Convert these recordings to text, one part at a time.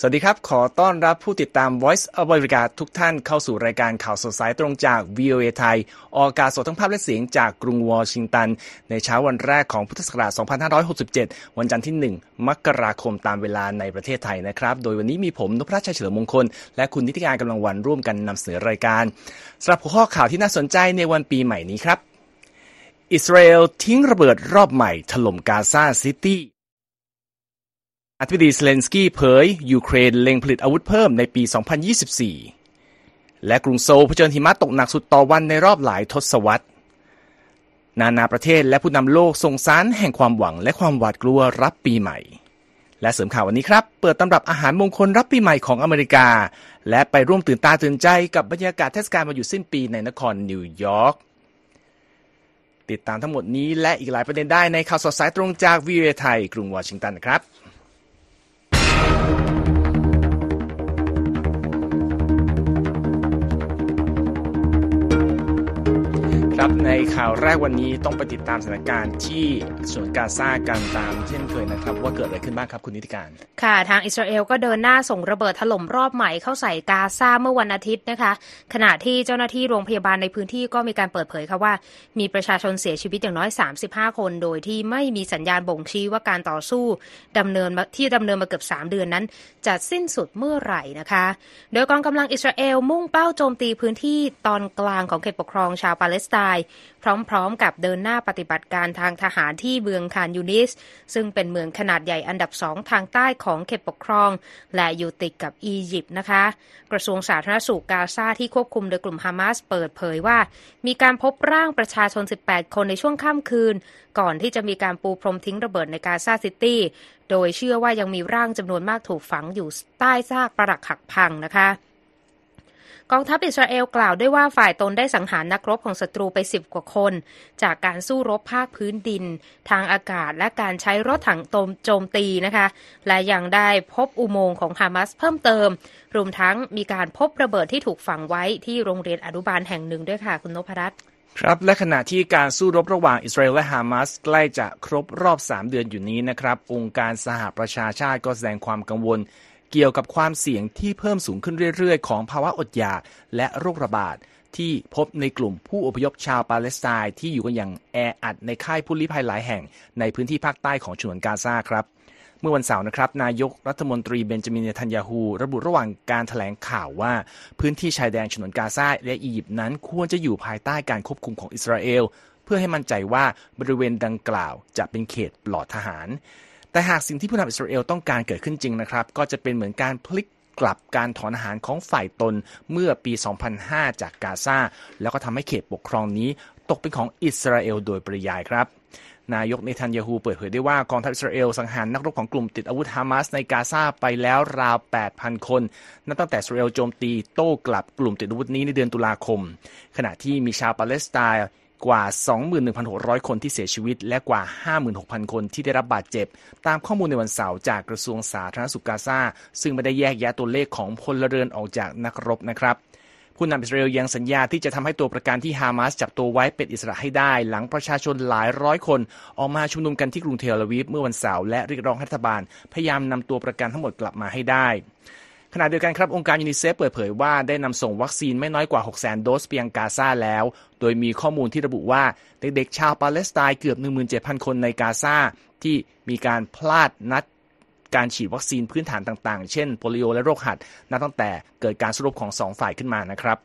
สวัสดีครับ ขอต้อนรับผู้ติดตาม Voice of America ทุกท่านเข้าสู่รายการข่าวสดสายตรงจาก VOA ไทย ออกอากาศสดทั้งภาพและเสียงจากกรุงวอชิงตัน ในเช้าวันแรกของพุทธศักราช 2567 วันจันทร์ที่ 1 มกราคมตามเวลาในประเทศไทยนะครับ โดยวันนี้มีผมนพรัตน์ ไชยเฉลิมมงคล และคุณนิติกาญจน์ กำลังวรรณร่วมกันนำเสนอรายการสำหรับหัวข้อข่าวที่น่าสนใจในวันปีใหม่นี้ครับ อิสราเอลทิ้งระเบิดรอบใหม่ถล่มกาซาซิตี้ ประธานาธิบดีเซเลนสกี้เผย ยูเครนเล็งผลิตอาวุธเพิ่มในปี 2024 และกรุงโซลเผชิญหิมะตกหนักสุดต่อวันในรอบหลายทศวรรษ นานาประเทศและผู้นำโลกส่งสารแห่งความหวังและความหวาดกลัวรับปีใหม่ และเสริมข่าววันนี้ครับ เปิดตำรับอาหารมงคลรับปีใหม่ของอเมริกา และไปร่วมตื่นตาตื่นใจกับบรรยากาศเทศกาลวันหยุดสิ้นปีในนครนิวยอร์กติดตามทั้งหมดนี้และอีกหลายประเด็นได้ในข่าวสดสายตรงจาก VOA ไทยกรุงวอชิงตันครับ ครับในข่าวแรกวันนี้ต้องไปติดตามสถานการณ์ที่สวนกาซากันตามเช่นเคยนะครับ ว่าเกิดอะไรขึ้นบ้างครับคุณนิติการ ค่ะ ทางอิสราเอลก็เดินหน้าส่งระเบิดถล่มรอบใหม่เข้าใส่กาซาเมื่อวันอาทิตย์นะคะ ขณะที่เจ้าหน้าที่โรงพยาบาลในพื้นที่ก็มีการเปิดเผยค่ะว่า มีประชาชนเสียชีวิตอย่างน้อย 35 คน โดยที่ไม่มีสัญญาณบ่งชี้ว่าการต่อสู้ดำเนินที่ดำเนินมาเกือบ3 เดือนนั้น จะสิ้นสุดเมื่อไหร่นะคะ โดยกองกำลังอิสราเอลมุ่งเป้าโจมตีพื้นที่ตอนกลางของเขตปกครองชาวปาเลสไตน์พร้อมๆกับเดินหน้าปฏิบัติการทางทหารที่เมืองคานยูนิส ซึ่งเป็นเมืองขนาดใหญ่อันดับสองทางใต้ของเขตปกครอง และอยู่ติดกับอียิปต์นะคะ กระทรวงสาธารณสุขกาซาที่ควบคุมโดยกลุ่มฮามาสเปิดเผยว่า มีการพบร่างประชาชน 18 คนในช่วงค่ำคืน ก่อนที่จะมีการปูพรมทิ้งระเบิดในกาซาซิตี้โดยเชื่อว่ายังมีร่างจำนวนมากถูกฝังอยู่ใต้ซากปรักหักพังนะคะ กองทัพอิสราเอลกล่าวด้วยว่าฝ่ายตนได้สังหารนักรบของศัตรูไปสิบกว่าคน จากการสู้รบภาคพื้นดิน ทางอากาศและการใช้รถถังโจมตีนะคะ และยังได้พบอุโมงค์ของฮามาสเพิ่มเติม รวมทั้งมีการพบระเบิดที่ถูกฝังไว้ที่โรงเรียนอนุบาลแห่งหนึ่งด้วยค่ะคุณนพรัตน์ครับและขณะที่การสู้รบระหว่างอิสราเอลและฮามาสใกล้จะครบรอบ 3 เดือนอยู่นี้นะครับ องค์การสหประชาชาติก็แสดงความกังวล เกี่ยวกับความเสี่ยงที่เพิ่มสูงขึ้นเรื่อยๆ ของภาวะอดอยากและโรคระบาดที่พบในกลุ่มผู้อพยพชาวปาเลสไตน์ที่อยู่กันอย่างแออัดในค่ายผู้ลี้ภัยหลายแห่งในพื้นที่ภาคใต้ของฉนวนกาซาครับ เมื่อวันเสาร์นะครับ นายกรัฐมนตรีเบนจามินเนทันยาฮูระบุระหว่างการถแถลงข่าวว่า พื้นที่ชายแดนฉนวนกาซาและอียิปต์นั้นควรจะอยู่ภายใต้การควบคุมของอิสราเอล เพื่อให้มั่นใจว่าบริเวณดังกล่าวจะเป็นเขตปลอดทหาร แต่หากสิ่งที่ผู้นำอิสราเอลต้องการเกิดขึ้นจริงนะครับ ก็จะเป็นเหมือนการพลิกกลับการถอนอาหารของฝ่ายตนเมื่อปี 2005 จากกาซาแล้วก็ทำให้เขตปกครองนี้ตกเป็นของอิสราเอลโดยปริยายครับ นายกเนทันยาฮูเปิดเผยได้ว่ากองทัพอิสราเอลสังหารนักรบของกลุ่มติดอาวุธฮามาสในกาซาไปแล้วราว 8,000 คน นับตั้งแต่อิสราเอลโจมตีโต้กลับกลุ่มติดอาวุธนี้ในเดือนตุลาคม ขณะที่มีชาวปาเลสไตน์ กว่า 21,600 คนที่เสียชีวิต และกว่า 56,000 คนที่ได้รับบาดเจ็บ ตามข้อมูลในวันเสาร์จากกระทรวงสาธารณสุขกาซาซึ่งไม่ได้แยกแยะตัวเลขของพลเรือนออกจากนักรบนะครับผู้นำอิสราเอลยังสัญญาที่จะทำให้ตัวประกันที่ฮามาสจับตัวไว้เป็นอิสระให้ได้ หลังประชาชนหลายร้อยคน ออกมาชุมนุมกันที่กรุงเทลอาวีฟเมื่อวันเสาร์และเรียกร้องรัฐบาล พยายามนำตัวประกันทั้งหมดกลับมาให้ได้ ขณะเดียวกันครับองค์การยูนิเซฟเปิดเผยว่าได้นำส่งวัคซีนไม่น้อยกว่า 6 0 0 0 0โดสเปียงกาซาแล้ว โดยมีข้อมูลที่ระบุว่าเด็กๆชาวปาเลสไตน์เกือบ 17,000 คนในกาซาที่มีการพลาดนัดการฉีดวัคซีนพื้นฐานต่างๆ เช่นโปลิโอและโรคหัดนับตั้งแต่เกิดการสรุปของ 2 ฝ่ายขึ้นมานะครับ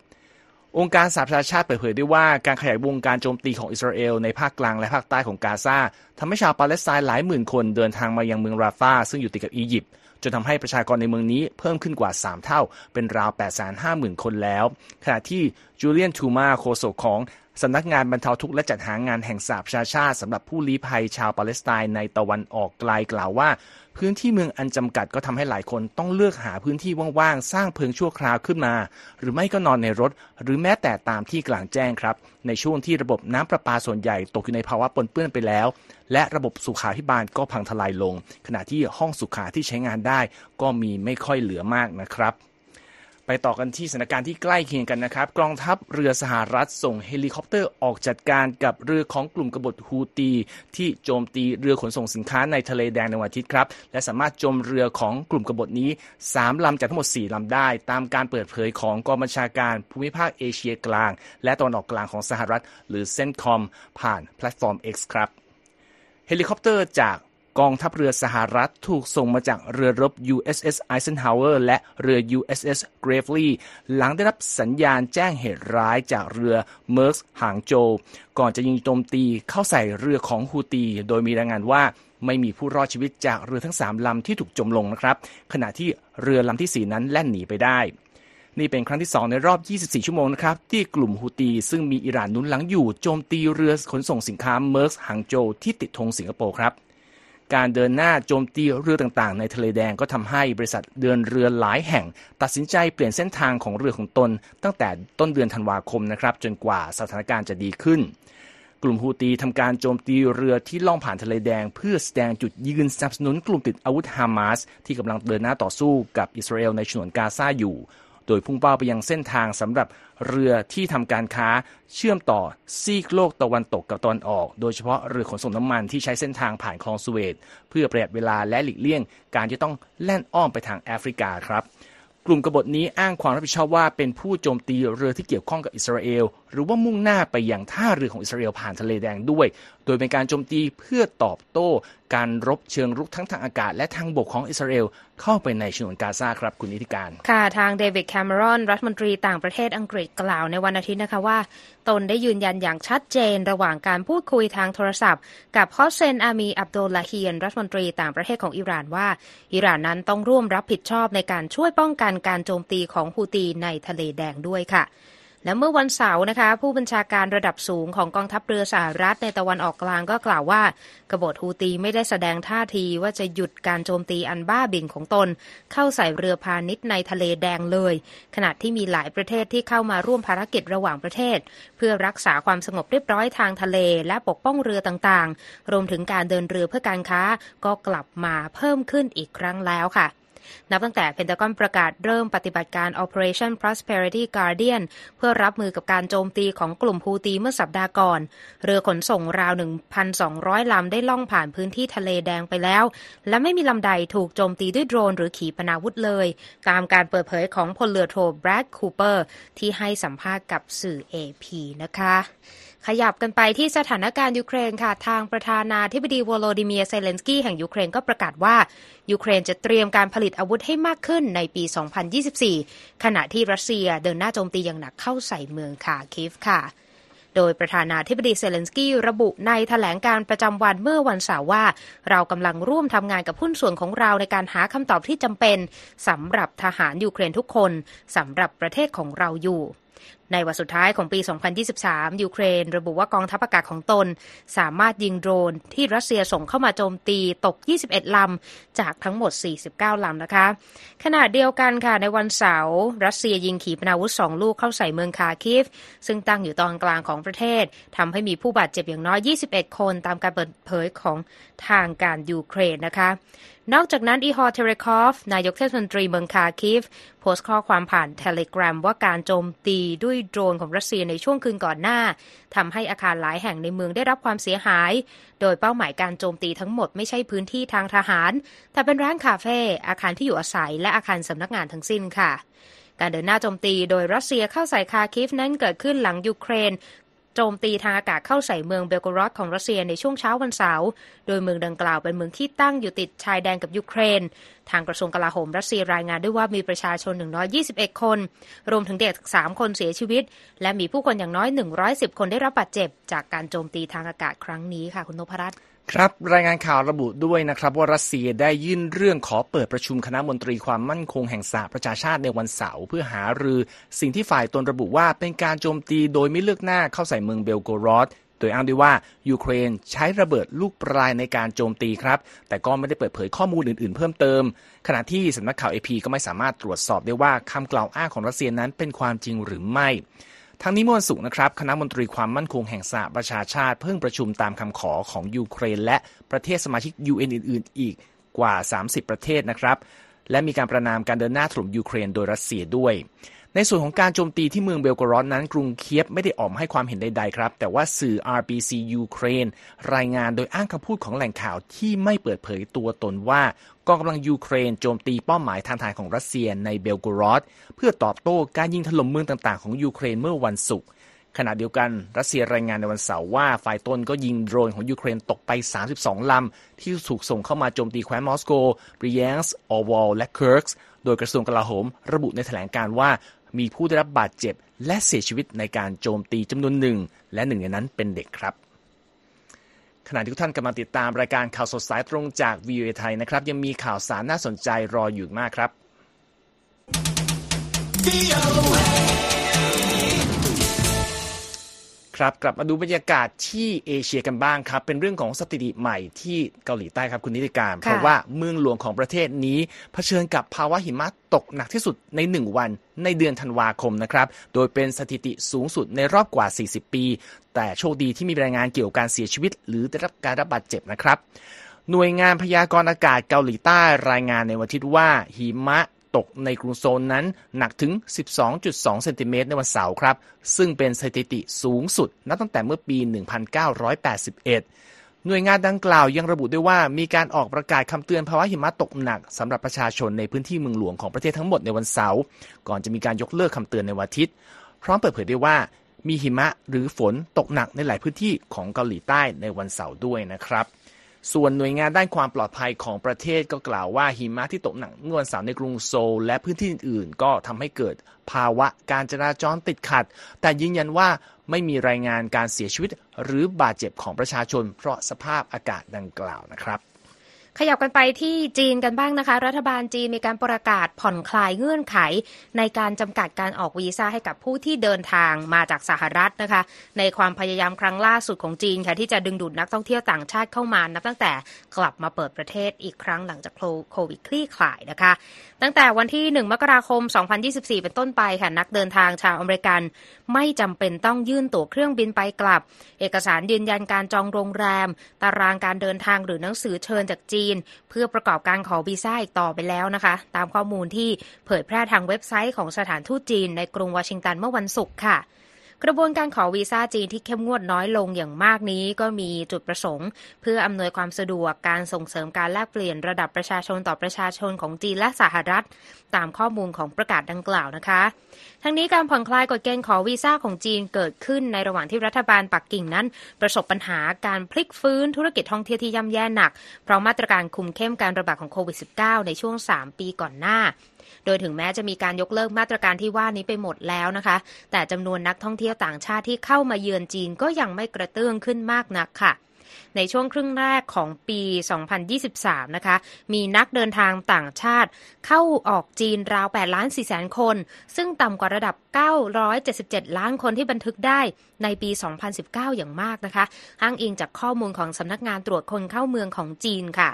องค์การสหประชาชาติเปิดเผยด้วยว่าการขยายวงการโจมตีของอิสราเอลในภาคกลางและภาคใต้ของกาซาทำให้ชาวปาเลสไตน์หลายหมื่นคนเดินทางมายังเมืองราฟาซึ่งอยู่ติดกับอียิปต์ จนทำให้ประชากรในเมืองนี้เพิ่มขึ้นกว่า 3 เท่า เป็นราว 850,000 คนแล้ว ขณะที่จูเลียนทูมาโคโซของสำนักงานบรรเทาทุกข์และจัดหางานแห่งสหประชาชาติสำหรับผู้ลี้ภัยชาวปาเลสไตน์ในตะวันออกไกลกล่าวว่า พื้นที่เมืองอันจำกัดก็ทำให้หลายคนต้องเลือกหาพื้นที่ว่างๆ สร้างเพิงชั่วคราวขึ้นมา หรือไม่ก็นอนในรถ หรือแม้แต่ตามที่กลางแจ้งครับ ในช่วงที่ระบบน้ำประปาส่วนใหญ่ตกอยู่ในภาวะปนเปื้อนไปแล้ว และระบบสุขาพิบาลก็พังทลายลง ขณะที่ห้องสุขาที่ใช้งานได้ ก็มีไม่ค่อยเหลือมากนะครับไปต่อกันที่สถานการณ์ที่ใกล้เคียงกันนะครับกองทัพเรือสหรัฐส่งเฮลิคอปเตอร์ออกจัดการกับเรือของกลุ่มกบฏฮูตี ที่โจมตีเรือขนส่งสินค้าในทะเลแดงในวันอาทิตย์ครับ และสามารถจมเรือของกลุ่มกบฏนี้ 3 ลำจากทั้งหมด 4 ลำได้ ตามการเปิดเผยของกองบัญชาการภูมิภาคเอเชียกลาง และตะวันออกกลางของสหรัฐ หรือ CENTCOMผ่านแพลตฟอร์ม X ครับ เฮลิคอปเตอร์จากกองทัพเรือสหรัฐถูกส่งมาจากเรือรบ USS Eisenhower และเรือ USS Gravely หลังได้รับสัญญาณแจ้งเหตุร้ายจากเรือ Maersk หางโจว ก่อนจะยิงโจมตีเข้าใส่เรือของฮูตี โดยมีรายงานว่าไม่มีผู้รอดชีวิตจากเรือทั้ง 3 ลำที่ถูกจมลงนะครับ ขณะที่เรือลำที่ 4 นั้นแล่นหนีไปได้ นี่เป็นครั้งที่ 2 ในรอบ 24 ชั่วโมงนะครับ ที่กลุ่มฮูตีซึ่งมีอิหร่านนุนหลังอยู่โจมตีเรือขนส่งสินค้า Maersk หางโจวที่ติดธงสิงคโปร์ครับ การเดินหน้าโจมตีเรือต่างๆ ในทะเลแดงก็ทำให้บริษัทเดินเรือหลายแห่ง ตัดสินใจเปลี่ยนเส้นทางของเรือของตน ตั้งแต่ต้นเดือนธันวาคมนะครับจนกว่าสถานการณ์จะดีขึ้นกลุ่มฮูตีทำการโจมตีเรือที่ล่องผ่านทะเลแดง เพื่อแสดงจุดยืนสนับสนุนกลุ่มติดอาวุธฮามาสที่กำลังเดินหน้าต่อสู้กับอิสราเอลในฉนวนกาซาอยู่ โดยพุ่งเป้าไปยังเส้นทางสำหรับเรือที่ทำการค้าเชื่อมต่อซีกโลกตะวันตกกับตะวันออก โดยเฉพาะเรือขนส่งน้ำมันที่ใช้เส้นทางผ่านคลองสุเวตเพื่อประหยัดเวลาและหลีกเลี่ยง การที่ต้องแล่นอ้อมไปทางแอฟริกาครับกลุ่มกบฏนี้อ้างความรับผิดชอบว่าเป็นผู้โจมตีเรือที่เกี่ยวข้องกับอิสราเอล หรือว่ามุ่งหน้าไปยังท่าเรือของอิสราเอลผ่านทะเลแดงด้วย โดยเป็นการโจมตีเพื่อตอบโต้ การรบเชิงรุกทั้งทางอากาศและทางบกของอิสราเอลเข้าไปในฉนวนกาซาครับคุณนิติการ ค่ะทางเดวิดแคมเมรอน รัฐมนตรีต่างประเทศอังกฤษกล่าวในวันอาทิตย์นะคะว่า ตนได้ยืนยันอย่างชัดเจนระหว่างการพูดคุยทางโทรศัพท์ กับฮอสเซนอามีอับดุลลาฮียน รัฐมนตรีต่างประเทศของอิหร่านว่า อิหร่านนั้นต้องร่วมรับผิดชอบในการช่วยป้องกันการโจมตีของฮูตีในทะเลแดงด้วยค่ะ และเมื่อวันเสาร์นะคะ ผู้บัญชาการระดับสูงของกองทัพเรือสหรัฐในตะวันออกกลางก็กล่าวว่ากบฏฮูตีไม่ได้แสดงท่าทีว่าจะหยุดการโจมตีอันบ้าบิ่นของตน เข้าใส่เรือพาณิชย์ในทะเลแดงเลย ขณะที่มีหลายประเทศที่เข้ามาร่วมภารกิจระหว่างประเทศ เพื่อรักษาความสงบเรียบร้อยทางทะเล และปกป้องเรือต่างๆ รวมถึงการเดินเรือเพื่อการค้าก็กลับมาเพิ่มขึ้นอีกครั้งแล้วค่ะ นับตั้งแต่เพนตากอนประกาศเริ่มปฏิบัติการ Operation Prosperity Guardian เพื่อรับมือกับการโจมตีของกลุ่มฮูตีเมื่อสัปดาห์ก่อน เรือขนส่งราว 1,200 ลำได้ล่องผ่านพื้นที่ทะเลแดงไปแล้ว และไม่มีลำใดถูกโจมตีด้วยโดรนหรือขีปนาวุธเลย ตามการเปิดเผยของพลเรือโทแบรดคูเปอร์ที่ให้สัมภาษณ์กับสื่อ AP นะคะ ขยับกันไปที่สถานการณ์ยูเครนค่ะ ทางประธานาธิบดีวโลดิเมียเซเลนสกี้แห่งยูเครนก็ประกาศว่ายูเครนจะเตรียมการผลิตอาวุธให้มากขึ้นในปี 2024 ขณะที่รัสเซียเดินหน้าโจมตีอย่างหนักเข้าใส่เมืองคาร์คิฟค่ะ โดยประธานาธิบดีเซเลนสกี้ระบุในแถลงการประจำวันเมื่อวันเสาร์ว่า เรากำลังร่วมทำงานกับหุ้นส่วนของเราในการหาคำตอบที่จำเป็นสำหรับทหารยูเครนทุกคนสำหรับประเทศของเราอยู่ ในวันสุดท้ายของปี 2023 ยูเครน ระบุว่ากองทัพอากาศของตน สามารถยิงโดรนที่รัสเซียส่งเข้ามาโจมตีตก 21 ลำ จากทั้งหมด 49 ลำนะคะ ขณะเดียวกันค่ะในวันเสาร์รัสเซียยิงขีปนาวุธสองลูกเข้าใส่เมืองคาคิฟ ซึ่งตั้งอยู่ตอนกลางของประเทศทำให้มีผู้บาดเจ็บอย่างน้อย 21 คนตามการเปิดเผยของทางการยูเครนนะคะ นอกจากนั้นอีฮอร์เทเรคอฟนายกเทศมนตรีเมืองคาร์คิฟ โพสต์ข้อความผ่าน Telegram ว่าการโจมตีด้วยโดรนของรัสเซียในช่วงคืนก่อนหน้าทำให้อาคารหลายแห่งในเมืองได้รับความเสียหาย โดยเป้าหมายการโจมตีทั้งหมดไม่ใช่พื้นที่ทางทหาร แต่เป็นร้านคาเฟ่อาคารที่อยู่อาศัย และอาคารสำนักงานทั้งสิ้นค่ะการเดินหน้าโจมตีโดยรัสเซียเข้าใส่คาร์คิฟนั้นเกิดขึ้นหลังยูเครน โจมตีทางอากาศเข้าใส่เมืองเบลโกรอดของรัสเซียในช่วงเช้าวันเสาร์โดยเมืองดังกล่าวเป็นเมืองที่ตั้งอยู่ติดชายแดนกับยูเครน ทางกระทรวงกลาโหมรัสเซียรายงานด้วยว่ามีประชาชน 121 คน รวมถึงเด็ก 3 คนเสียชีวิต และมีผู้คนอย่างน้อย 110 คนได้รับบาดเจ็บ จากการโจมตีทางอากาศครั้งนี้ค่ะคุณนพรัตน์ ครับรายงานข่าวระบุด้วยนะครับว่ารัสเซียได้ยื่นเรื่องขอเปิดประชุมคณะมนตรีความมั่นคงแห่งสหประชาชาติในวันเสาร์เพื่อหารือสิ่งที่ฝ่ายตนระบุว่าเป็นการโจมตีโดยไม่เลือกหน้าเข้าใส่เมืองเบลโกรอดโดยอ้างด้วยว่ายูเครนใช้ระเบิดลูกปรายในการโจมตีครับ แต่ก็ไม่ได้เปิดเผยข้อมูลอื่นๆ เพิ่มเติม ขณะที่สำนักข่าว AP ก็ไม่สามารถตรวจสอบได้ว่าคำกล่าวอ้างของรัสเซียนั้นเป็นความจริงหรือไม่ ทั้งนี้เมื่อวันศุกร์นะครับ คณะมนตรีความมั่นคงแห่งสหประชาชาติเพิ่งประชุมตามคำขอของยูเครน และประเทศสมาชิก UN อื่น ๆ อีกกว่า 30 ประเทศนะครับ และมีการประณามการเดินหน้าถล่มยูเครนโดยรัสเซียด้วย ในส่วนของการโจมตีที่เมืองเบลโกรอดนั้น กรุงเคียฟไม่ได้ออกมาให้ความเห็นใดๆครับ แต่ว่าสื่อ RBC ยูเครนรายงานโดยอ้างคำพูดของแหล่งข่าวที่ไม่เปิดเผยตัวตนว่ากองกำลังยูเครนโจมตีเป้าหมายทางทหารของรัสเซียในเบลโกรอดเพื่อตอบโต้การยิงถล่มเมืองต่างๆของยูเครนเมื่อวันศุกร์ขณะเดียวกันรัสเซียรายงานในวันเสาร์ว่าฝ่ายตนก็ยิงโดรนของยูเครนตกไป 32 ลำ ที่ถูกส่งเข้ามาโจมตีแคว้นมอสโกบริแยนส์ออวอลและเคิร์กส์โดยกระทรวงกลาโหม ระบุในแถลงการว่า มีผู้ได้รับบาดเจ็บ และเสียชีวิตในการโจมตีจำนวนหนึ่ง และหนึ่งในนั้นเป็นเด็กครับขณะที่ทุกท่านกำลังติดตามรายการข่าวสดสายตรงจากวีไทยนะครับ ยังมีข่าวสารน่าสนใจรออยู่มากครับ ครับกลับมาดูบรรยากาศที่เอเชียกันบ้างครับ เป็นเรื่องของสถิติใหม่ที่เกาหลีใต้ครับคุณนิติการ เพราะว่าเมืองหลวงของประเทศนี้เผชิญกับภาวะหิมะตกหนักที่สุดใน 1 วันในเดือนธันวาคมนะครับ โดยเป็นสถิติสูงสุดในรอบกว่า 40 ปี แต่โชคดีที่มีรายงานเกี่ยวกับการเสียชีวิต หรือได้รับการรับบาดเจ็บนะครับหน่วยงานพยากรณ์อากาศเกาหลีใต้รายงานในวันอาทิตย์ว่าหิมะ ตกในกรุงโซนนั้นหนักถึง 12.2 เซนติเมตรในวันเสาร์ครับ ซึ่งเป็นสถิติสูงสุดนับตั้งแต่เมื่อปี 1981 หน่วยงานดังกล่าวยังระบุด้วยว่ามีการออกประกาศคำเตือนภาวะหิมะตกหนักสำหรับประชาชนในพื้นที่เมืองหลวงของประเทศทั้งหมดในวันเสาร์ก่อนจะมีการยกเลิกคำเตือนในวันอาทิตย์ พร้อมเปิดเผยได้ว่ามีหิมะหรือฝนตกหนักในหลายพื้นที่ของเกาหลีใต้ในวันเสาร์ด้วยนะครับ ส่วนหน่วยงานด้านความปลอดภัยของประเทศก็กล่าวว่าหิมะที่ตกหนักเมื่อวันเสาร์ในกรุงโซลและพื้นที่อื่นๆ ก็ทำให้เกิดภาวะการจราจรติดขัด แต่ยืนยันว่าไม่มีรายงานการเสียชีวิตหรือบาดเจ็บของประชาชนเพราะสภาพอากาศดังกล่าวนะครับ ขยับกันไปที่จีนกันบ้างนะคะ รัฐบาลจีนมีการประกาศผ่อนคลายเงื่อนไข ในการจำกัดการออกวีซ่าให้กับผู้ที่เดินทางมาจากสหรัฐนะคะ ในความพยายามครั้งล่าสุดของจีนค่ะที่จะดึงดูดนักท่องเที่ยวต่างชาติเข้ามานับตั้งแต่กลับมาเปิดประเทศอีกครั้งหลังจากโควิดคลี่คลายนะคะ ตั้งแต่วันที่ 1 มกราคม 2024 เป็นต้นไปค่ะนักเดินทางชาวอเมริกัน ไม่จำเป็นต้องยื่นตั๋วเครื่องบินไปกลับ เอกสารยืนยันการจองโรงแรม ตารางการเดินทางหรือหนังสือเชิญจากจีนเพื่อประกอบการขอวีซ่าอีกต่อไปแล้วนะคะ ตามข้อมูลที่เผยแพร่ทางเว็บไซต์ของสถานทูตจีนในกรุงวอชิงตันเมื่อวันศุกร์ค่ะ กระบวนการขอวีซ่าจีนที่เข้มงวดน้อยลงอย่างมากนี้ก็มีจุดประสงค์ เพื่ออำนวยความสะดวกการส่งเสริมการแลกเปลี่ยนระดับประชาชนต่อประชาชนของจีนและสหรัฐ ตามข้อมูลของประกาศดังกล่าวนะคะ ทั้งนี้การผ่อนคลายกฎเกณฑ์ขอวีซ่าของจีนเกิดขึ้นในระหว่างที่รัฐบาลปักกิ่งนั้น ประสบปัญหาการพลิกฟื้นธุรกิจท่องเที่ยวที่ย่ำแย่หนักเพราะมาตรการคุมเข้มการระบาดของโควิด -19 ในช่วง 3 ปีก่อนหน้า โดยถึงแม้จะมีการยกเลิกมาตรการที่ว่านี้ไปหมดแล้วนะคะ แต่จำนวนนักท่องเที่ยวต่างชาติที่เข้ามาเยือนจีนก็ยังไม่กระเตื้องขึ้นมากนักค่ะในช่วงครึ่งแรกของปี 2023 นะคะ มีนักเดินทางต่างชาติ เข้าออกจีนราว 8 ล้าน 4 แสนคน ซึ่งต่ำกว่าระดับ 977 ล้านคนที่บันทึกได้ในปี 2019 อย่างมากนะคะ อ้างอิงจากข้อมูลของสำนักงานตรวจคนเข้าเมืองของจีนค่ะ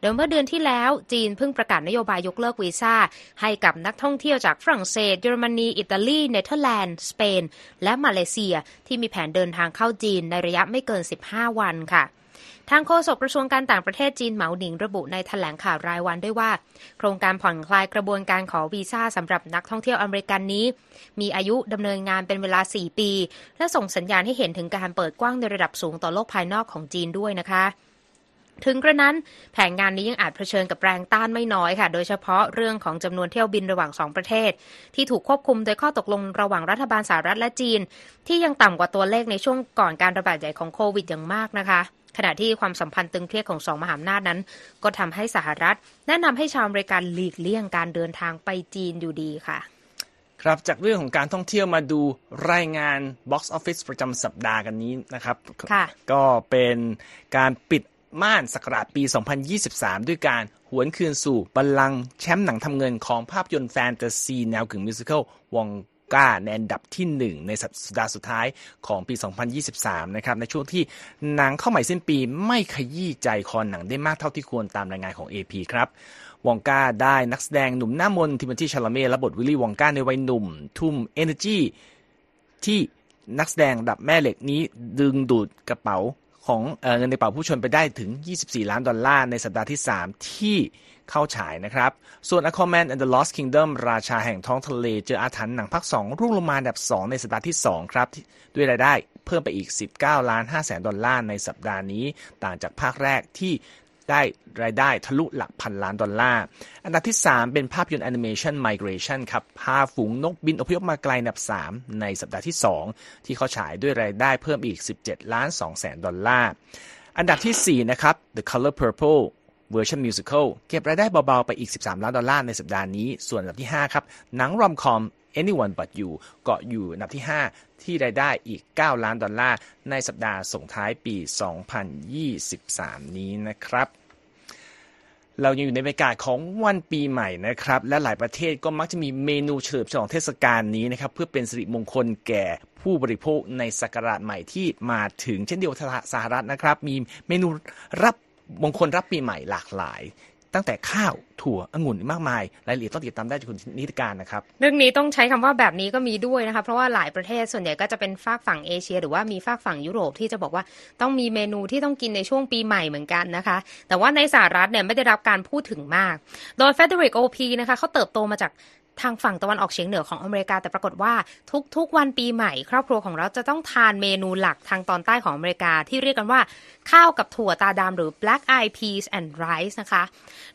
โดยเมื่อเดือนที่แล้วจีนเพิ่งประกาศนโยบายยกเลิกวีซ่า ให้กับนักท่องเที่ยวจากฝรั่งเศส เยอรมนี อิตาลี เนเธอร์แลนด์ สเปน และมาเลเซียที่มีแผนเดินทางเข้าจีนในระยะไม่เกิน 15 วันค่ะทางโฆษกกระทรวงการต่างประเทศจีนเหมาหนิงระบุในแถลงข่าวรายวันด้วยว่า โครงการผ่อนคลายกระบวนการขอวีซ่าสำหรับนักท่องเที่ยวอเมริกันนี้ มีอายุดำเนินงานเป็นเวลา 4 ปี และส่งสัญญาณให้เห็นถึงการเปิดกว้างในระดับสูงต่อโลกภายนอกของจีนด้วยนะคะ ถึงกระนั้นแผนงานนี้ยังอาจเผชิญกับแรงต้านไม่น้อยค่ะ โดยเฉพาะเรื่องของจำนวนเที่ยวบินระหว่างสองประเทศ ที่ถูกควบคุมโดยข้อตกลงระหว่างรัฐบาลสหรัฐและจีน ที่ยังต่ำกว่าตัวเลขในช่วงก่อนการระบาดใหญ่ของโควิดอย่างมากนะคะ ขณะที่ความสัมพันธ์ตึงเครียดของสองมหาอำนาจนั้น ก็ทำให้สหรัฐ แนะนำให้ชาวอเมริกันหลีกเลี่ยงการเดินทางไปจีนอยู่ดีค่ะ ครับจากเรื่องของการท่องเที่ยวมาดูรายงาน Box Office ประจำสัปดาห์กันนี้นะครับก็เป็นการปิด ม่านสักราชปี 2023 ด้วยการหวนคืนสู่บัลลังก์แชมป์หนังทำเงินของภาพยนตร์แฟนตาซีแนวกึ่ง musical Wonka ในอันดับที่ 1 ในสัปดาห์สุดท้ายของปี 2023 นะครับ ในช่วงที่หนังเข้าใหม่สิ้นปีไม่ขยี้ใจคอหนังได้มากเท่าที่ควรตามรายงานของ AP ครับ Wonka ได้นักแสดงหนุ่มหน้ามน Timothée Chalamet รับบท Willy Wonka ในวัยหนุ่ม ทุ่ม energy ที่นักแสดงระดับแม่เหล็กนี้ดึงดูดกระเป๋า ของเงินในกระเป๋าผู้ชมไปได้ถึง 24 ล้านดอลลาร์ในสัปดาห์ที่ 3 ที่เข้าฉายนะครับ ส่วน Aquaman and the Lost Kingdom ราชาแห่งท้องทะเล เจออาถรรพ์หนังภาค2ร่วงลงมาอันดับ 2 ในสัปดาห์ที่ 2 ครับ ด้วยรายได้เพิ่มไปอีก 19 ล้าน5แสนดอลลาร์ในสัปดาห์นี้ ต่างจากภาคแรกที่ ได้รายได้ทะลุหลักพันล้านดอลลาร์ อันดับที่ 3 เป็นภาพยนตร์แอนิเมชัน Migration ครับ พาฝูงนกบินอพยพมาไกลอันดับ 3 ในสัปดาห์ที่ 2 ที่เข้าฉายด้วยรายได้เพิ่มอีก 17 ล้าน2แสนดอลลาร์ อันดับที่ 4 นะครับ The Color Purple เวอร์ชัน musical เก็บรายได้เบา ๆ ไปอีก 13 ล้านดอลลาร์ในสัปดาห์นี้ ส่วนอันดับที่ 5 ครับ หนัง romcom Anyone But You เกาะอยู่อันดับที่ 5 ที่รายได้อีก 9 ล้านดอลลาร์ ในสัปดาห์ส่งท้ายปี 2023 นี้นะครับเรายังอยู่ในบรรยากาศของวันปีใหม่นะครับ และหลายประเทศก็มักจะมีเมนูเฉลิมฉลองเทศกาลนี้นะครับ เพื่อเป็นสิริมงคลแก่ผู้บริโภคในศักราชใหม่ที่มาถึงเช่นเดียวกับสหรัฐนะครับ มีเมนูรับมงคลรับปีใหม่หลากหลาย ตั้งแต่ข้าวถั่วองุ่นมากมาย รายละเอียดต้องติดตามได้จากคุณนิติการนะครับ เรื่องนี้ต้องใช้คำว่าแบบนี้ก็มีด้วยนะคะ เพราะว่าหลายประเทศส่วนใหญ่ก็จะเป็นฝากฝั่งเอเชีย หรือว่ามีฝากฝั่งยุโรปที่จะบอกว่าต้องมีเมนูที่ต้องกินในช่วงปีใหม่เหมือนกันนะคะ แต่ว่าในสหรัฐเนี่ยไม่ได้รับการพูดถึงมาก โดยเฟเดริกโอพีนะคะเขาเติบโตมาจาก ทางฝั่งตะวันออกเฉียงเหนือของอเมริกา แต่ปรากฏว่าทุกๆ วันปีใหม่ ครอบครัวของเราจะต้องทานเมนูหลักทางตอนใต้ของอเมริกา ที่เรียกกันว่า ข้าวกับถั่วตาดำหรือ black eyed peas and rice นะคะ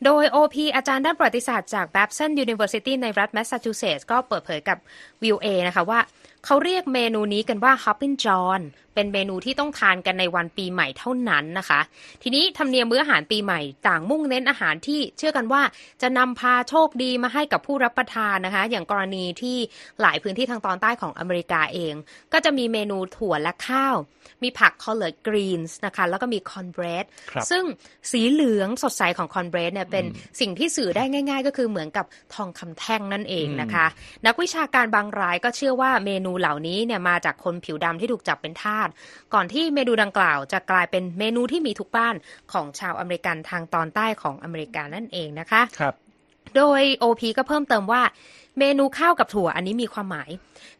โดย OP อาจารย์ด้านประวัติศาสตร์จาก Babson University ในรัฐแมสซาชูเซตส์ก็เปิดเผยกับ VOA นะคะว่าเขาเรียกเมนูนี้กันว่า Hoppin' John เป็นเมนูที่ต้องทานกันในวันปีใหม่เท่านั้นนะคะ ทีนี้ธรรมเนียมมื้ออาหารปีใหม่ต่างมุ่งเน้นอาหารที่เชื่อกันว่าจะนำพาโชคดีมาให้กับผู้รับประทานนะคะ อย่างกรณีที่หลายพื้นที่ทางตอนใต้ของอเมริกาเอง ก็จะมีเมนูถั่วและข้าว มีผัก collard greens นะคะ แล้วก็มี corn bread ครับซึ่งสีเหลืองสดใสของ corn bread เนี่ยเป็นสิ่งที่สื่อได้ง่าย ๆ ก็คือเหมือนกับทองคำแท่งนั่นเองนะคะ นักวิชาการบางรายก็เชื่อว่าเมนูเหล่านี้เนี่ยมาจากคนผิวดำที่ถูกจับเป็นทาสก่อนที่เมนูดังกล่าวจะกลายเป็นเมนูที่มีทุกบ้านของชาวอเมริกันทางตอนใต้ของอเมริกานั่นเองนะคะครับโดย OP ก็เพิ่มเติมว่า เมนูข้าวกับถั่วอันนี้มีความหมาย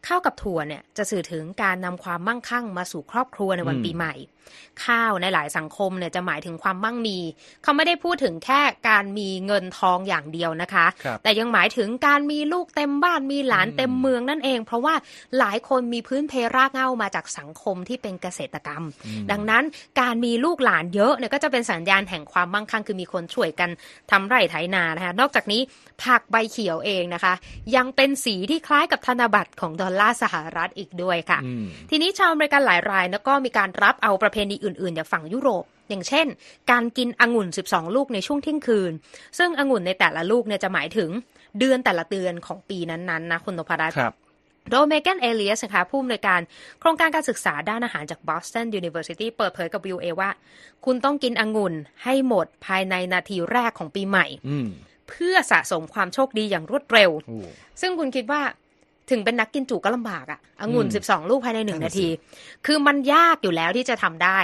ข้าวกับถั่วเนี่ยจะสื่อถึงการนำความมั่งคั่งมาสู่ครอบครัวในวันอืมปีใหม่ ข้าวในหลายสังคมเนี่ยจะหมายถึงความมั่งมี เขาไม่ได้พูดถึงแค่การมีเงินทองอย่างเดียวนะคะครับแต่ยังหมายถึงการมีลูกเต็มบ้านมีหลานเต็มเมืองนั่นเอง เพราะว่าหลายคนมีพื้นเพรากเหง้ามาจากสังคมที่เป็นเกษตรกรรม ดังนั้นการมีลูกหลานเยอะเนี่ยก็จะเป็นสัญญาณแห่งความมั่งคั่งคือมีคนช่วยกันทำไร่ไถนานะคะนอกจากนี้ผักใบเขียวเองนะคะยังเป็นสีที่คล้ายกับธนบัตรของดอลลาร์สหรัฐอีกด้วยค่ะอืมทีนี้ชาวอเมริกันหลายรายแล้วก็มีการรับเอาประเพณีอื่นๆจากฝั่งยุโรป อย่างเช่น การกินองุ่น 12 ลูกในช่วงเที่ยงคืน ซึ่งองุ่นในแต่ละลูกเนี่ยจะหมายถึงเดือนแต่ละเดือนของปีนั้นๆนะคุณนพรัตน์ครับโดยเมแกนเอเลียสนะคะผู้อำนวยการโครงการการศึกษาด้านอาหารจาก Boston University เปิดเผยกับ VOA ว่า คุณต้องกินองุ่นให้หมดภายในนาทีแรกของปีใหม่อืม เพื่อสะสมความโชคดีอย่างรวดเร็วโอ้ซึ่งคุณคิดว่าถึงเป็นนักกินจุก็ลำบากอะองุ่นอืม12 ลูกภายในหนึ่งนั่นานน่ะสิที คือมันยากอยู่แล้วที่จะทำได้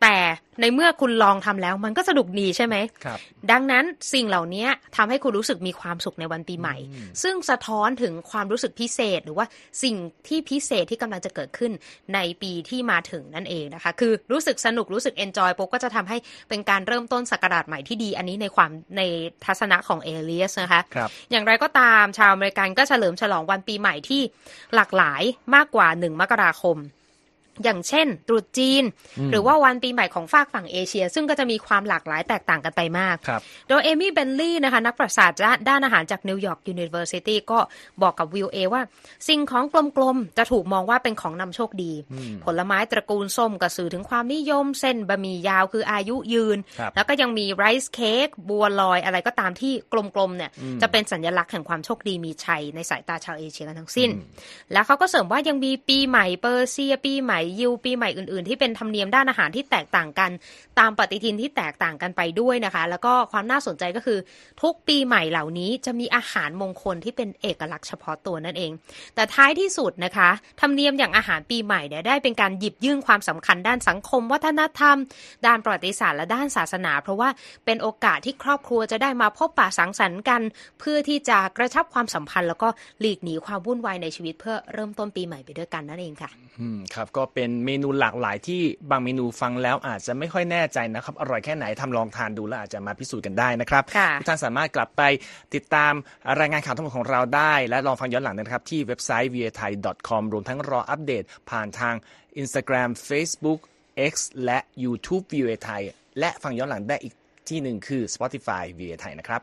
แต่ ในเมื่อคุณลองทำแล้ว มันก็สนุกดีใช่ไหมครับดังนั้นสิ่งเหล่านี้ทำให้คุณรู้สึกมีความสุขในวันปีใหม่อืมซึ่งสะท้อนถึงความรู้สึกพิเศษ หรือว่าสิ่งที่พิเศษที่กำลังจะเกิดขึ้นในปีที่มาถึงนั่นเองนะคะ คือรู้สึกสนุกรู้สึกเอนจอยปุ๊บก็จะทำให้เป็นการเริ่มต้นศักราชใหม่ที่ดี อันนี้ในความในทัศนะของเอเลียสนะคะครับอย่างไรก็ตามชาวอเมริกันก็เฉลิมฉลองวันปีใหม่ที่หลากหลายมากกว่าหนึ่งมกราคม อย่างเช่น ตรุษจีนอืมหรือว่าวันปีใหม่ของฟากฝั่งเอเชีย ซึ่งก็จะมีความหลากหลายแตกต่างกันไปมากครับโดย Amy Bentley นะคะนักประวัติศาสตร์ด้านอาหารจาก New York University ก็บอกกับ VOA ว่า สิ่งของกลมๆ จะถูกมองว่าเป็นของนำโชคดีอืมผลไม้ตระกูลส้มก็สื่อถึงความนิยม เส้นบะหมี่ยาวคืออายุยืนครับแล้วก็ยังมี rice cake บัวลอยอะไรก็ตามที่กลมๆเนี่ยอืมจะเป็นสัญลักษณ์แห่งความโชคดีมีชัยในสายตาชาวเอเชียกันทั้งสิ้นอืมแล้วเขาก็เสริมว่ายังมีปีใหม่เปอร์เซียปีใหม่ยิวปีใหม่อื่นๆ ที่เป็นธรรมเนียมด้านอาหารที่แตกต่างกัน ตามปฏิทินที่แตกต่างกันไปด้วยนะคะ แล้วก็ความน่าสนใจก็คือ ทุกปีใหม่เหล่านี้จะมีอาหารมงคลที่เป็นเอกลักษณ์เฉพาะตัวนั่นเอง แต่ท้ายที่สุดนะคะธรรมเนียมอย่างอาหารปีใหม่เนี่ยได้เป็นการหยิบยื่นความสำคัญด้านสังคม วัฒนธรรม ด้านประวัติศาสตร์และด้านศาสนา เพราะว่าเป็นโอกาสที่ครอบครัวจะได้มาพบปะสังสรรค์กัน เพื่อที่จะกระชับความสัมพันธ์ แล้วก็หลีกหนีความวุ่นวายในชีวิตเพื่อเริ่มต้นปีใหม่ไปด้วยกันนั่นเองค่ะ อืมครับก็เป็นเมนูหลากหลายที่บางเมนูฟังแล้วอาจจะไม่ค่อยแน่ใจนะครับ อร่อยแค่ไหนทำลองทานดูแล้วอาจจะมาพิสูจน์กันได้นะครับค่ะทุกท่านสามารถกลับไปติดตามรายงานข่าวทั้งหมดของเราได้ และลองฟังย้อนหลังนะครับ ที่เว็บไซต์ v a t h a i com รวมทั้งรออัปเดตผ่านทาง Instagram Facebook X และ YouTube v a t h a i และฟังย้อนหลังได้อีกที่หนึ่งคือ Spotify v a t h a i นะครับ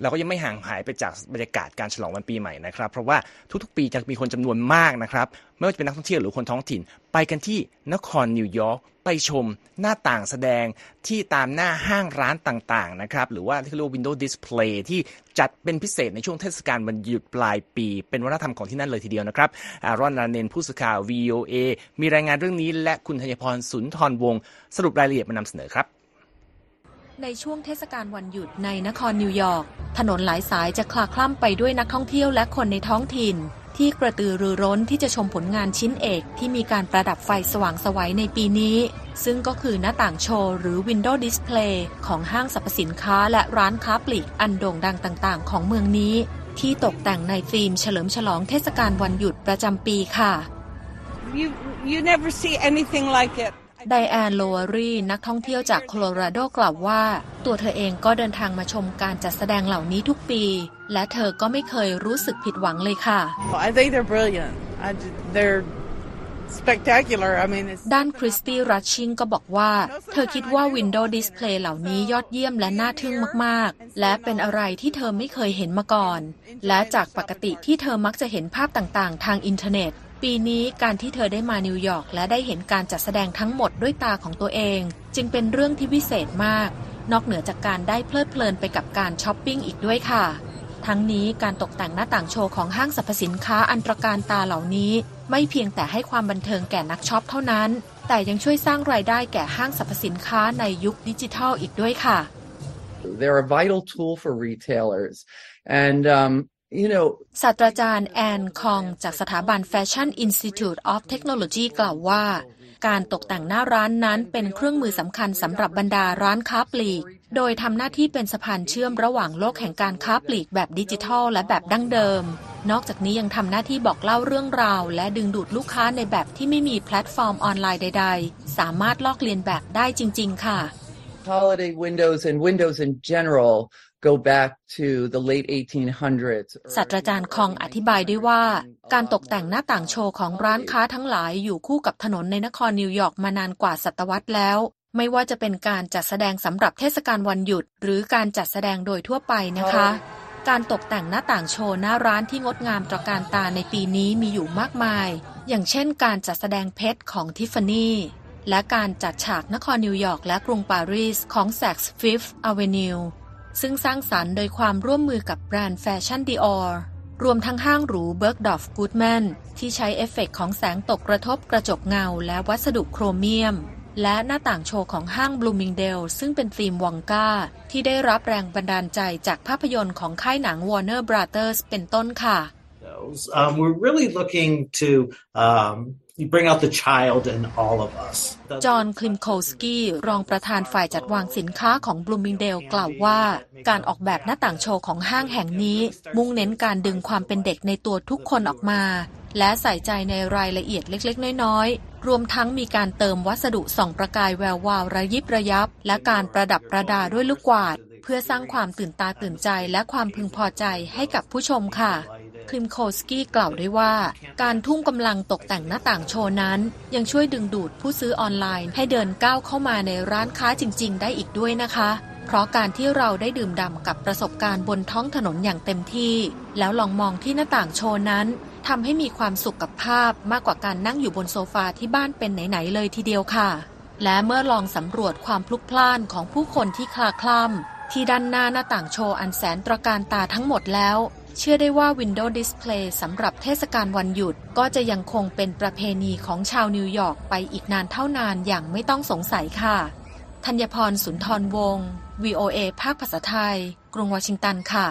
เราก็ยังไม่ห่างหายไปจากบรรยากาศการฉลองวันปีใหม่นะครับ เพราะว่าทุกๆ ปีจะมีคนจำนวนมากนะครับ ไม่ว่าจะเป็นนักท่องเที่ยวหรือคนท้องถิ่น ไปกันที่นครนิวยอร์กไปชมหน้าต่างแสดงที่ตามหน้าห้างร้านต่างๆนะครับ หรือว่าที่เรียกว่า Window Display ที่จัดเป็นพิเศษในช่วงเทศกาลวันหยุดปลายปี เป็นวัฒนธรรมของที่นั่นเลยทีเดียวนะครับอารอนนาเนนผู้สื่อข่าว VOA มีรายงานเรื่องนี้และคุณธัญพรสุนทรวงศ์สรุปรายละเอียดมานำเสนอครับ ในช่วงเทศกาลวันหยุดในนครนิวยอร์ก ถนนหลายสายจะคลาคล่ำไปด้วยนักท่องเที่ยวและคนในท้องถิ่น ที่กระตือรือร้นที่จะชมผลงานชิ้นเอกที่มีการประดับไฟสว่างสวัยในปีนี้ ซึ่งก็คือหน้าต่างโชว์หรือ Window Display ของห้างสรรพสินค้าและร้านค้าปลีกอันโด่งดังต่างๆ ของเมืองนี้ ที่ตกแต่งในธีมเฉลิมฉลองเทศกาลวันหยุดประจำปีค่ะ You you never see anything like it. ไดแอนโลวารีนักท่องเที่ยวจากโคโลราโดกล่าวว่า ตัวเธอเองก็เดินทางมาชมการจัดแสดงเหล่านี้ทุกปี และเธอก็ไม่เคยรู้สึกผิดหวังเลยค่ะ I think they're brilliant. I ju- they're spectacular. I mean, it's ด้านคริสตี้รัชชิงก็บอกว่า เธอคิดว่า Window Display เหล่านี้ยอดเยี่ยมและน่าทึ่งมาก ๆ และเป็นอะไรที่เธอไม่เคยเห็นมาก่อน และจากปกติที่เธอมักจะเห็นภาพต่าง ๆ ทางอินเทอร์เน็ต ปีนี้การที่เธอได้มานิวยอร์กและได้เห็นการจัดแสดงทั้งหมดด้วยตาของตัวเอง จึงเป็นเรื่องที่วิเศษมาก นอกเหนือจากการได้เพลิดเพลินไปกับการช้อปปิ้งอีกด้วยค่ะ ทั้งนี้การตกแต่งหน้าต่างโชว์ของห้างสรรพสินค้าอันตระการตาเหล่านี้ ไม่เพียงแต่ให้ความบันเทิงแก่นักช็อปเท่านั้น แต่ยังช่วยสร้างรายได้แก่ห้างสรรพสินค้าในยุคดิจิทัลอีกด้วยค่ะ They're a vital tool for retailers. And, um, ศาสตราจารย์แอนคอง จากสถาบัน Fashion Institute of Technology กล่าวว่า การตกแต่งหน้าร้านนั้นเป็นเครื่องมือสำคัญสำหรับบรรดาร้านค้าปลีก โดยทำหน้าที่เป็นสะพานเชื่อมระหว่างโลกแห่งการค้าปลีกแบบดิจิทัล และแบบดั้งเดิม นอกจากนี้ยังทำหน้าที่บอกเล่าเรื่องราว และดึงดูดลูกค้าในแบบที่ไม่มีแพลตฟอร์มออนไลน์ใด ๆ สามารถลอกเลียนแบบได้จริง ๆ ค่ะ holiday windows and windows in general go back to the late 1800s. ศาสตราจารย์คองอธิบายด้วยว่า การตกแต่งหน้าต่างโชว์ของร้านค้าทั้งหลายอยู่คู่กับถนนในนครนิวยอร์กมานานกว่าศตวรรษแล้ว ไม่ว่าจะเป็นการจัดแสดงสำหรับเทศกาลวันหยุด หรือการจัดแสดงโดยทั่วไปนะคะ การตกแต่งหน้าต่างโชว์หน้าร้านที่งดงามตระการตาในปีนี้มีอยู่มากมาย อย่างเช่น การจัดแสดงเพชรของทิฟฟานี่ และการจัดฉากนครนิวยอร์กและกรุงปารีสของ Saks Fifth Avenue ซึ่งสร้างสรรค์โดยความร่วมมือกับแบรนด์แฟชั่น Dior รวมทั้งห้างหรู Bergdorf Goodman ที่ใช้เอฟเฟกต์ของแสงตกกระทบกระจกเงาและวัสดุโครเมียม และหน้าต่างโชว์ของห้าง Bloomingdale ซึ่งเป็นธีม Wonka ที่ได้รับแรงบันดาลใจจากภาพยนตร์ของค่ายหนัง Warner Brothers เป็นต้นค่ะ Um, we're really looking to um, bring out the child in all of us. จอห์น คลิมโคสกี้ รองประธานฝ่ายจัดวางสินค้าของบลูมิงเดลกล่าวว่า การออกแบบหน้าต่างโชว์ของห้างแห่งนี้ มุ่งเน้นการดึงความเป็นเด็กในตัวทุกคนออกมา และใส่ใจในรายละเอียดเล็กๆ น้อยๆ รวมทั้งมีการเติมวัสดุส่องประกายแวววาวระยิบระยับ และการประดับประดาด้วยลูกกวาด พื่อสร้างความตื่นตาตื่นใจและความพึงพอใจให้กับผู้ชมค่ะคลิมโคสกี้กล่าวด้วยว่า การทุ่มกำลังตกแต่งหน้าต่างโชว์นั้น ยังช่วยดึงดูดผู้ซื้อออนไลน์ให้เดินก้าวเข้ามาในร้านค้าจริง ๆ ได้อีกด้วยนะคะ เพราะการที่เราได้ดื่มด่ำกับประสบการณ์บนท้องถนนอย่างเต็มที่ แล้วลองมองที่หน้าต่างโชว์นั้นทำให้มีความสุขกับภาพมากกว่าการนั่งอยู่บนโซฟาที่บ้านเป็นไหนๆเลยทีเดียวค่ะ และเมื่อลองสำรวจความพลุกพล่านของผู้คนที่คลาคล่ำ ที่ด้านหน้าหน้าต่างโชว์อันแสนตระการตาทั้งหมดแล้ว เชื่อได้ว่า Window Display สำหรับเทศกาลวันหยุด ก็จะยังคงเป็นประเพณีของชาวนิวยอร์กไปอีกนานเท่านานอย่างไม่ต้องสงสัยค่ะธัญพรสุนทรวงศ์ VOA ภาคภาษาไทย กรุงวอชิงตันค่ะ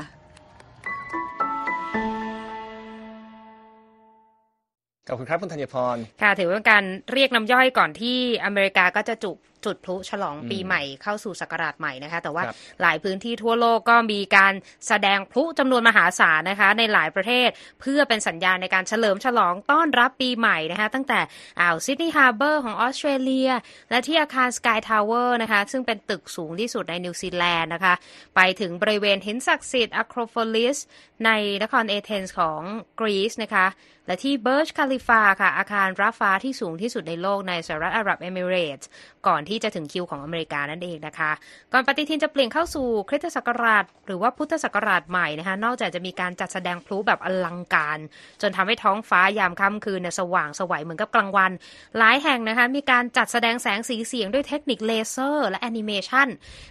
ขอบคุณครับคุณธัญพร ค่ะ ถือว่าเป็นการเรียกน้ำย่อยก่อนที่อเมริกาก็จะจุ จุดพลุฉลองปีใหม่เข้าสู่ศักราชใหม่นะคะ แต่ว่าครับหลายพื้นที่ทั่วโลกก็มีการแสดงพลุจำนวนมหาศาลนะคะ ในหลายประเทศเพื่อเป็นสัญญาณในการเฉลิมฉลองต้อนรับปีใหม่นะคะ ตั้งแต่อ่าว Sydney Harbour ของออสเตรเลีย และที่อาคาร Sky Tower นะคะ ซึ่งเป็นตึกสูงที่สุดในนิวซีแลนด์นะคะ ไปถึงบริเวณหินศักดิ์สิทธิ์อะโครโพลิสในนครเอเธนส์ของกรีซนะคะและที่เบิร์จคาลิฟาค่ะอาคารระฟ้าที่สูงที่สุดในโลกในสหรัฐอาหรับเอมิเรตส์ก่อนที่จะถึงคิวของอเมริกานั่นเองนะคะ ก่อนปฏิทินจะเปลี่ยนเข้าสู่คริสตศักราช หรือว่าพุทธศักราชใหม่นะคะ นอกจากจะมีการจัดแสดงพลุแบบอลังการ จนทำให้ท้องฟ้ายามค่ำคืนสว่างไสวเหมือนกับกลางวัน หลายแห่งนะคะมีการจัดแสดงแสงสีเสียงด้วยเทคนิคเลเซอร์ และแอนิเมชัน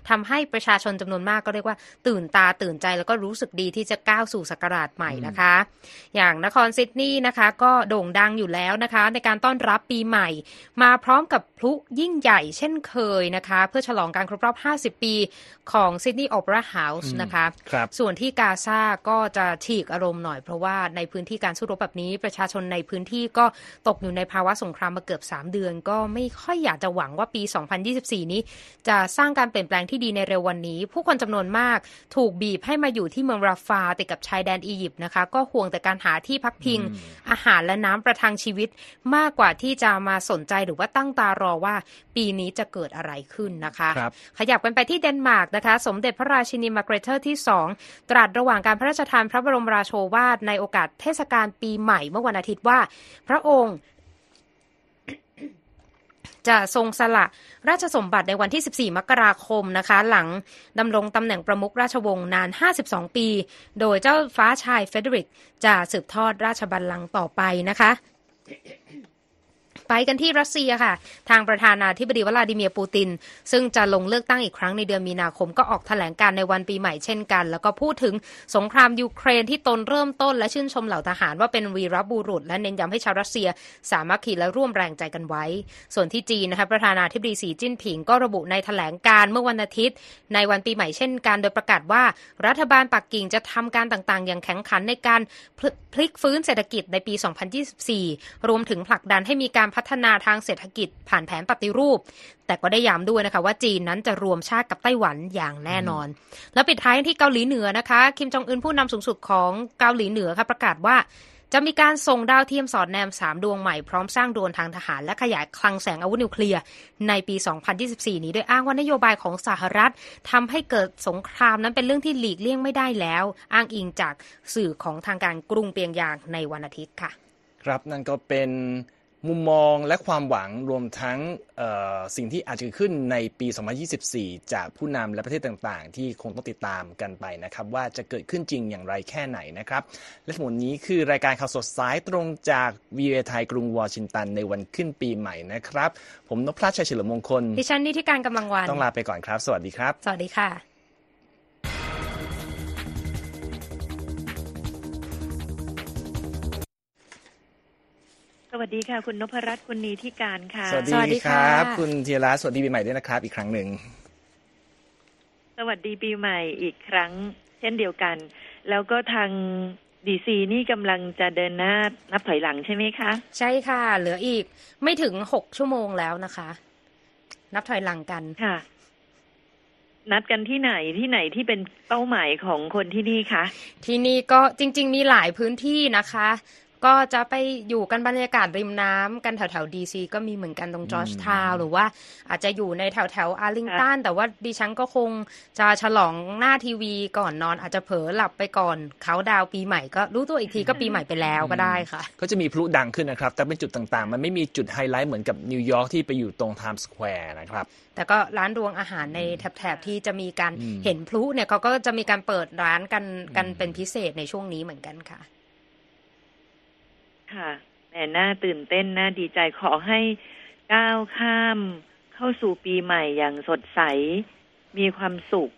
ทำให้ประชาชนจำนวนมากก็เรียกว่า ตื่นตาตื่นใจแล้วก็รู้สึกดีที่จะก้าวสู่ศักราชใหม่นะคะ อย่างนครซิดนีย์นะคะ ก็โด่งดังอยู่แล้วนะคะ ในการต้อนรับปีใหม่ มาพร้อมกับพลุยิ่งใหญ่เช่นเคยนะคะ เพื่อฉลองการครบรอบ 50 ปีของซิดนีย์โอเปร่าเฮาส์นะคะครับส่วนที่กาซาก็จะฉีกอารมณ์หน่อยเพราะว่าในพื้นที่การสู้รบแบบนี้ ประชาชนในพื้นที่ก็ตกอยู่ในภาวะสงครามมาเกือบ 3 เดือน ก็ไม่ค่อยอยากจะหวังว่าปี 2024 นี้ จะสร้างการเปลี่ยนแปลงที่ดีในเร็ววันนี้ ผู้คนจำนวนมากถูกบีบให้มาอยู่ที่เมืองราฟาติดกับชายแดนอียิปต์นะคะ ก็ห่วงแต่การหาที่พักพิง อาหารและน้ำประทังชีวิต มากกว่าที่จะมาสนใจหรือว่าตั้งตารอว่าปีนี้จะเกิดอะไรขึ้นนะคะครับขยับกันไปที่เดนมาร์กนะคะ สมเด็จพระราชินีมาร์เกรเตอร์ที่ 2 ตรัสระหว่างการพระราชทานพระบรมราโชวาทในโอกาสเทศกาลปีใหม่เมื่อวันอาทิตย์ว่า พระองค์จะทรงสละราชสมบัติในวันที่ 14 มกราคมนะคะ หลังดำรงตำแหน่งประมุขราชวงศ์นาน 52 ปี โดยเจ้าฟ้าชายเฟรเดอริกจะสืบทอดราชบัลลังก์ต่อไปนะคะ ไปกันที่รัสเซียค่ะ ทางประธานาธิบดีวลาดิเมียร์ปูติน ซึ่งจะลงเลือกตั้งอีกครั้งในเดือนมีนาคมก็ออกแถลงการณ์ในวันปีใหม่เช่นกัน แล้วก็พูดถึงสงครามยูเครนที่ตนเริ่มต้นและชื่นชมเหล่าทหารว่าเป็นวีรบุรุษ และเน้นย้ำให้ชาวรัสเซีย สามัคคีและร่วมแรงใจกันไว้ ส่วนที่จีนนะคะประธานาธิบดีสีจิ้นผิงก็ระบุในแถลงการณ์เมื่อวันอาทิตย์ ในวันปีใหม่เช่นกัน โดยประกาศว่ารัฐบาลปักกิ่งจะทำการต่างๆ อย่างแข็งขันในการพลิกฟื้นเศรษฐกิจในปี 2024 รวมถึงผลักดันให้มีการพัฒนาทางเศรษฐกิจผ่านแผนปฏิรูป แต่ก็ได้ย้ำด้วยนะคะว่าจีนนั้นจะรวมชาติกับไต้หวันอย่างแน่นอน แล้วปิดท้ายที่เกาหลีเหนือนะคะ คิมจองอึนผู้นำสูงสุดของเกาหลีเหนือค่ะประกาศว่าจะมีการส่งดาวเทียมสอดแนม 3 ดวงใหม่พร้อมสร้างโดรนทางทหารและขยายคลังแสงอาวุธนิวเคลียร์ในปี 2024 นี้โดยอ้างว่านโยบายของสหรัฐทำให้เกิดสงครามนั้นเป็นเรื่องที่หลีกเลี่ยงไม่ได้แล้ว อ้างอิงจากสื่อของทางการกรุงเปียงยางในวันอาทิตย์ค่ะ ครับนั่นก็เป็น มุมมองและความหวังรวมทั้งเอ่อสิ่งที่อาจจะเกิดขึ้นในปี 2024 จากผู้นำและประเทศต่างๆ ที่คงต้องติดตามกันไปนะครับ ว่าจะเกิดขึ้นจริงอย่างไรแค่ไหนนะครับ และทั้งหมดนี้คือรายการข่าวสดสายตรงจาก v ีเอไทยกรุงวอชิงตันในวันขึ้นปีใหม่นะครับ ผมนพพลัชชัยเฉลิมมงคล ดิฉันนิติการกำลังวัน ต้องลาไปก่อนครับ สวัสดีครับ สวัสดีค่ะ สวัสดีค่ะ คุณนพรัตน์คุณนีที่การค่ะ สวัสสวัสดีดีคค่ะรับ คุณธีระสวัสดีปีใหม่ด้วยนะครับ อีกครั้งหนึ่ง สวัสดีปีใหม่อีกครั้ง เช่นเดียวกัน แล้วก็ทางดีซีนี่กำลังจะเดินหน้านับถอยหลังใช่ไหมคะ ใช่ค่ะ เหลืออีกไม่ถึงหกชั่วโมงแล้วนะคะ นับถอยหลังกันค่ะ นัดกันที่ไหนที่ไหนที่เป็นเป้าหมายของคนที่นี่คะ ที่นี่ก็จริง ๆ มีหลายพื้นที่นะคะ ก็จะไปอยู่กันบรรยากาศริมน้ำกันแถวแถวดีซีก็มีเหมือนกันตรงจอร์จทาวน์หรือว่าอาจจะอยู่ในแถวแถวอาร์ลิงตันแต่ว่าดิฉันก็คงจะฉลองหน้าทีวีก่อนนอนอาจจะเผลอหลับไปก่อนเขาดาวน์ปีใหม่ก็รู้ตัวอีกทีก็ปีใหม่ไปแล้วก็ได้ค่ะ ก็จะมีพลุดังขึ้นนะครับ แต่เป็นจุดต่างๆ มันไม่มีจุดไฮไลท์เหมือนกับนิวยอร์กที่ไปอยู่ตรงไทม์สแควร์นะครับแต่ก็ร้านรวงอาหารในแถบๆที่จะมีการอืมเห็นพลุเนี่ยเขาก็จะมีการเปิดร้านกันกันเป็นพิเศษในช่วงนี้เหมือนกันค่ะ ค่ะแหมน่าตื่นเต้นน่าดีใจขอให้ก้าวข้ามเข้าสู่ปีใหม่อย่างสดใส มีความสุข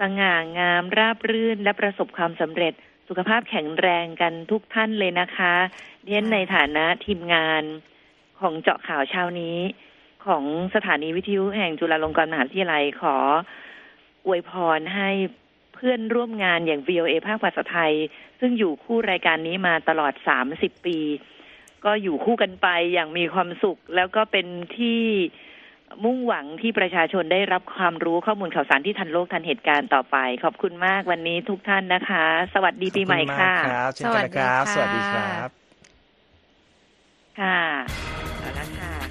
สง่างามราบรื่นและประสบความสำเร็จสุขภาพแข็งแรงกันทุกท่านเลยนะคะเรียนในฐานะทีมงานของเจาะข่าวเช้านี้ ของสถานีวิทยุแห่งจุฬาลงกรณ์มหาวิทยาลัยขออวยพรให้ เพื่อนร่วมงานอย่าง VOA ภาคภาษาไทย ซึ่งอยู่คู่รายการนี้มาตลอด30ปี ก็อยู่คู่กันไปอย่างมีความสุข แล้วก็เป็นที่มุ่งหวังที่ประชาชนได้รับความรู้ข้อมูลข่าวสารที่ทันโลกทันเหตุการณ์ต่อไป ขอบคุณมากวันนี้ทุกท่านนะคะ สวัสดีปีใหม่ขอบณค่ะมากครับเช่นกันนะครับสสวัวัสสดีดีคค่ะรับ ค่ะ